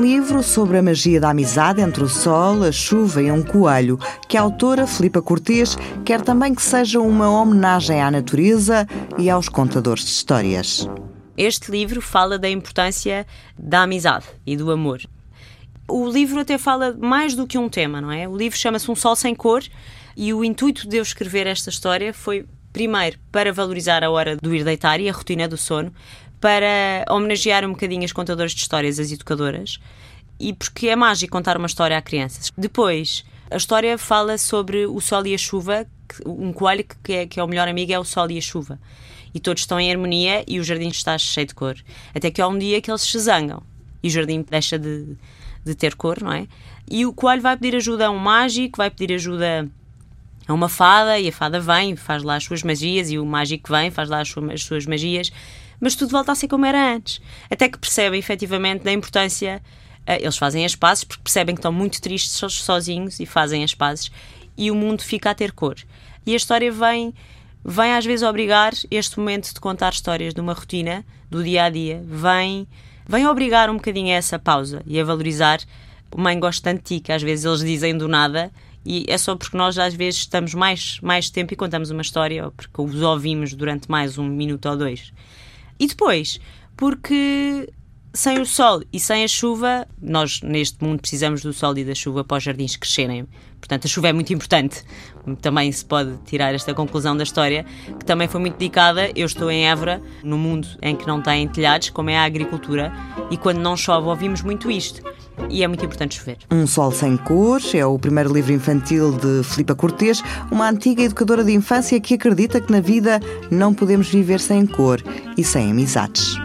livro sobre a magia da amizade entre o sol, a chuva e um coelho, que a autora Filipa Cortês quer também que seja uma homenagem à natureza e aos contadores de histórias. Este livro fala da importância da amizade e do amor. O livro até fala mais do que um tema, não é? O livro chama-se Um Sol Sem Cor e o intuito de eu escrever esta história foi, primeiro, para valorizar a hora do ir deitar e a rotina do sono, para homenagear um bocadinho as contadoras de histórias, as educadoras, e porque é mágico contar uma história a crianças. Depois, a história fala sobre o sol e a chuva, um coelho que é, que é o melhor amigo é o sol e a chuva. E todos estão em harmonia e o jardim está cheio de cor. Até que há um dia que eles se zangam e o jardim deixa de, de ter cor, não é? E o coelho vai pedir ajuda a um mágico, vai pedir ajuda a uma fada e a fada vem, faz lá as suas magias e o mágico vem, faz lá as suas magias mas tudo volta a ser como era antes. Até que percebem efetivamente da importância. Uh, eles fazem as pazes porque percebem que estão muito tristes sozinhos e fazem as pazes e o mundo fica a ter cor. E a história vem, vem às vezes obrigar este momento de contar histórias de uma rotina, do dia a dia, vem, vem obrigar um bocadinho a essa pausa e a valorizar. Mãe, gosto tanto de ti, que às vezes eles dizem do nada e é só porque nós às vezes estamos mais, mais tempo e contamos uma história ou porque os ouvimos durante mais um minuto ou dois. E depois, porque sem o sol e sem a chuva, nós neste mundo precisamos do sol e da chuva para os jardins crescerem. Portanto, a chuva é muito importante. Também se pode tirar esta conclusão da história, que também foi muito dedicada. Eu estou em Évora, no mundo em que não tem telhados, como é a agricultura, e quando não chove ouvimos muito isto. E é muito importante chover. Um Sol Sem Cor é o primeiro livro infantil de Filipa Cortês, uma antiga educadora de infância que acredita que na vida não podemos viver sem cor e sem amizades.